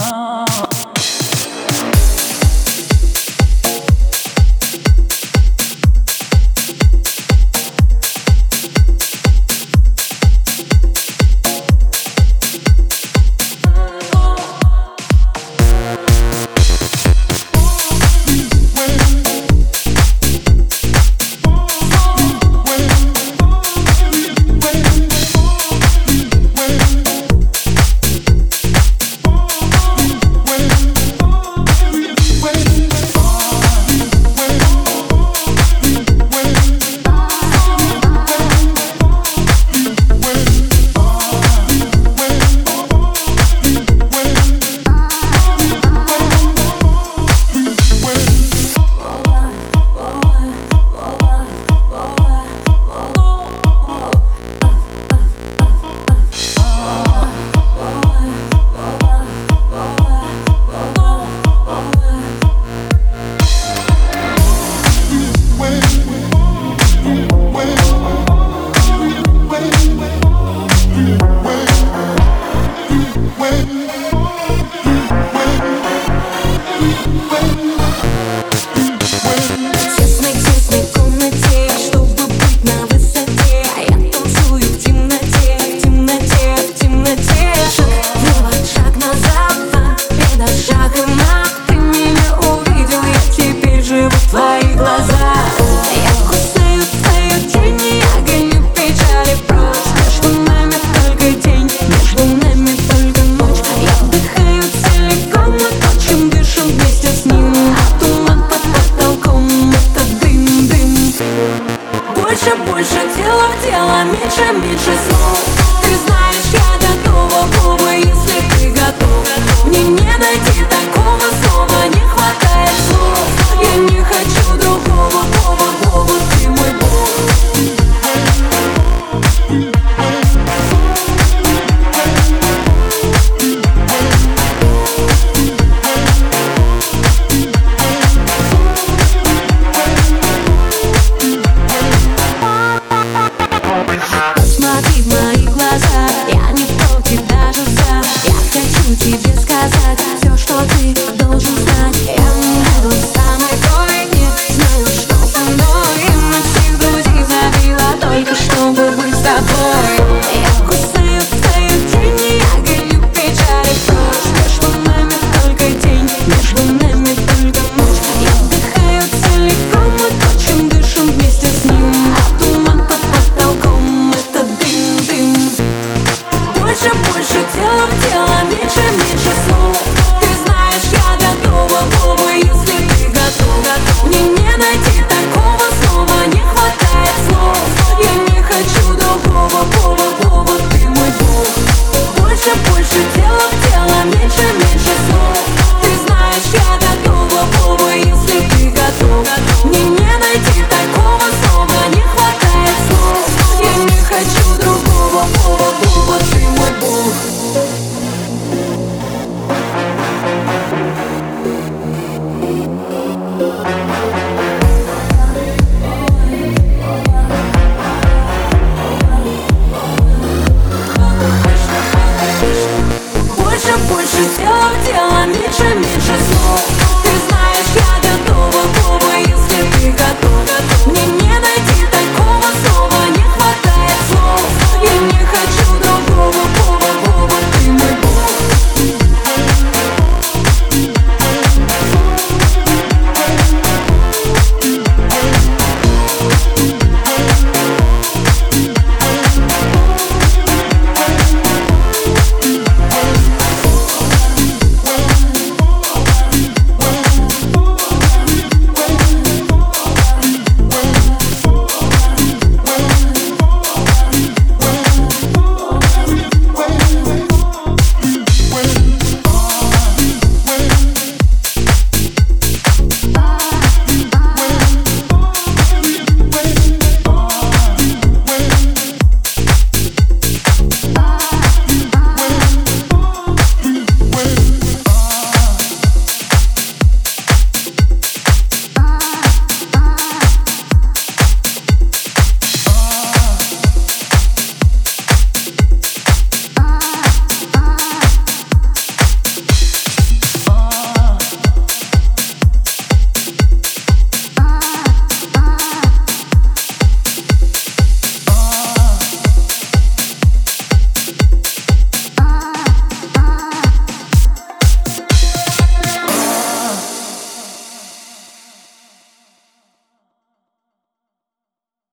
oh. в тело, should tell you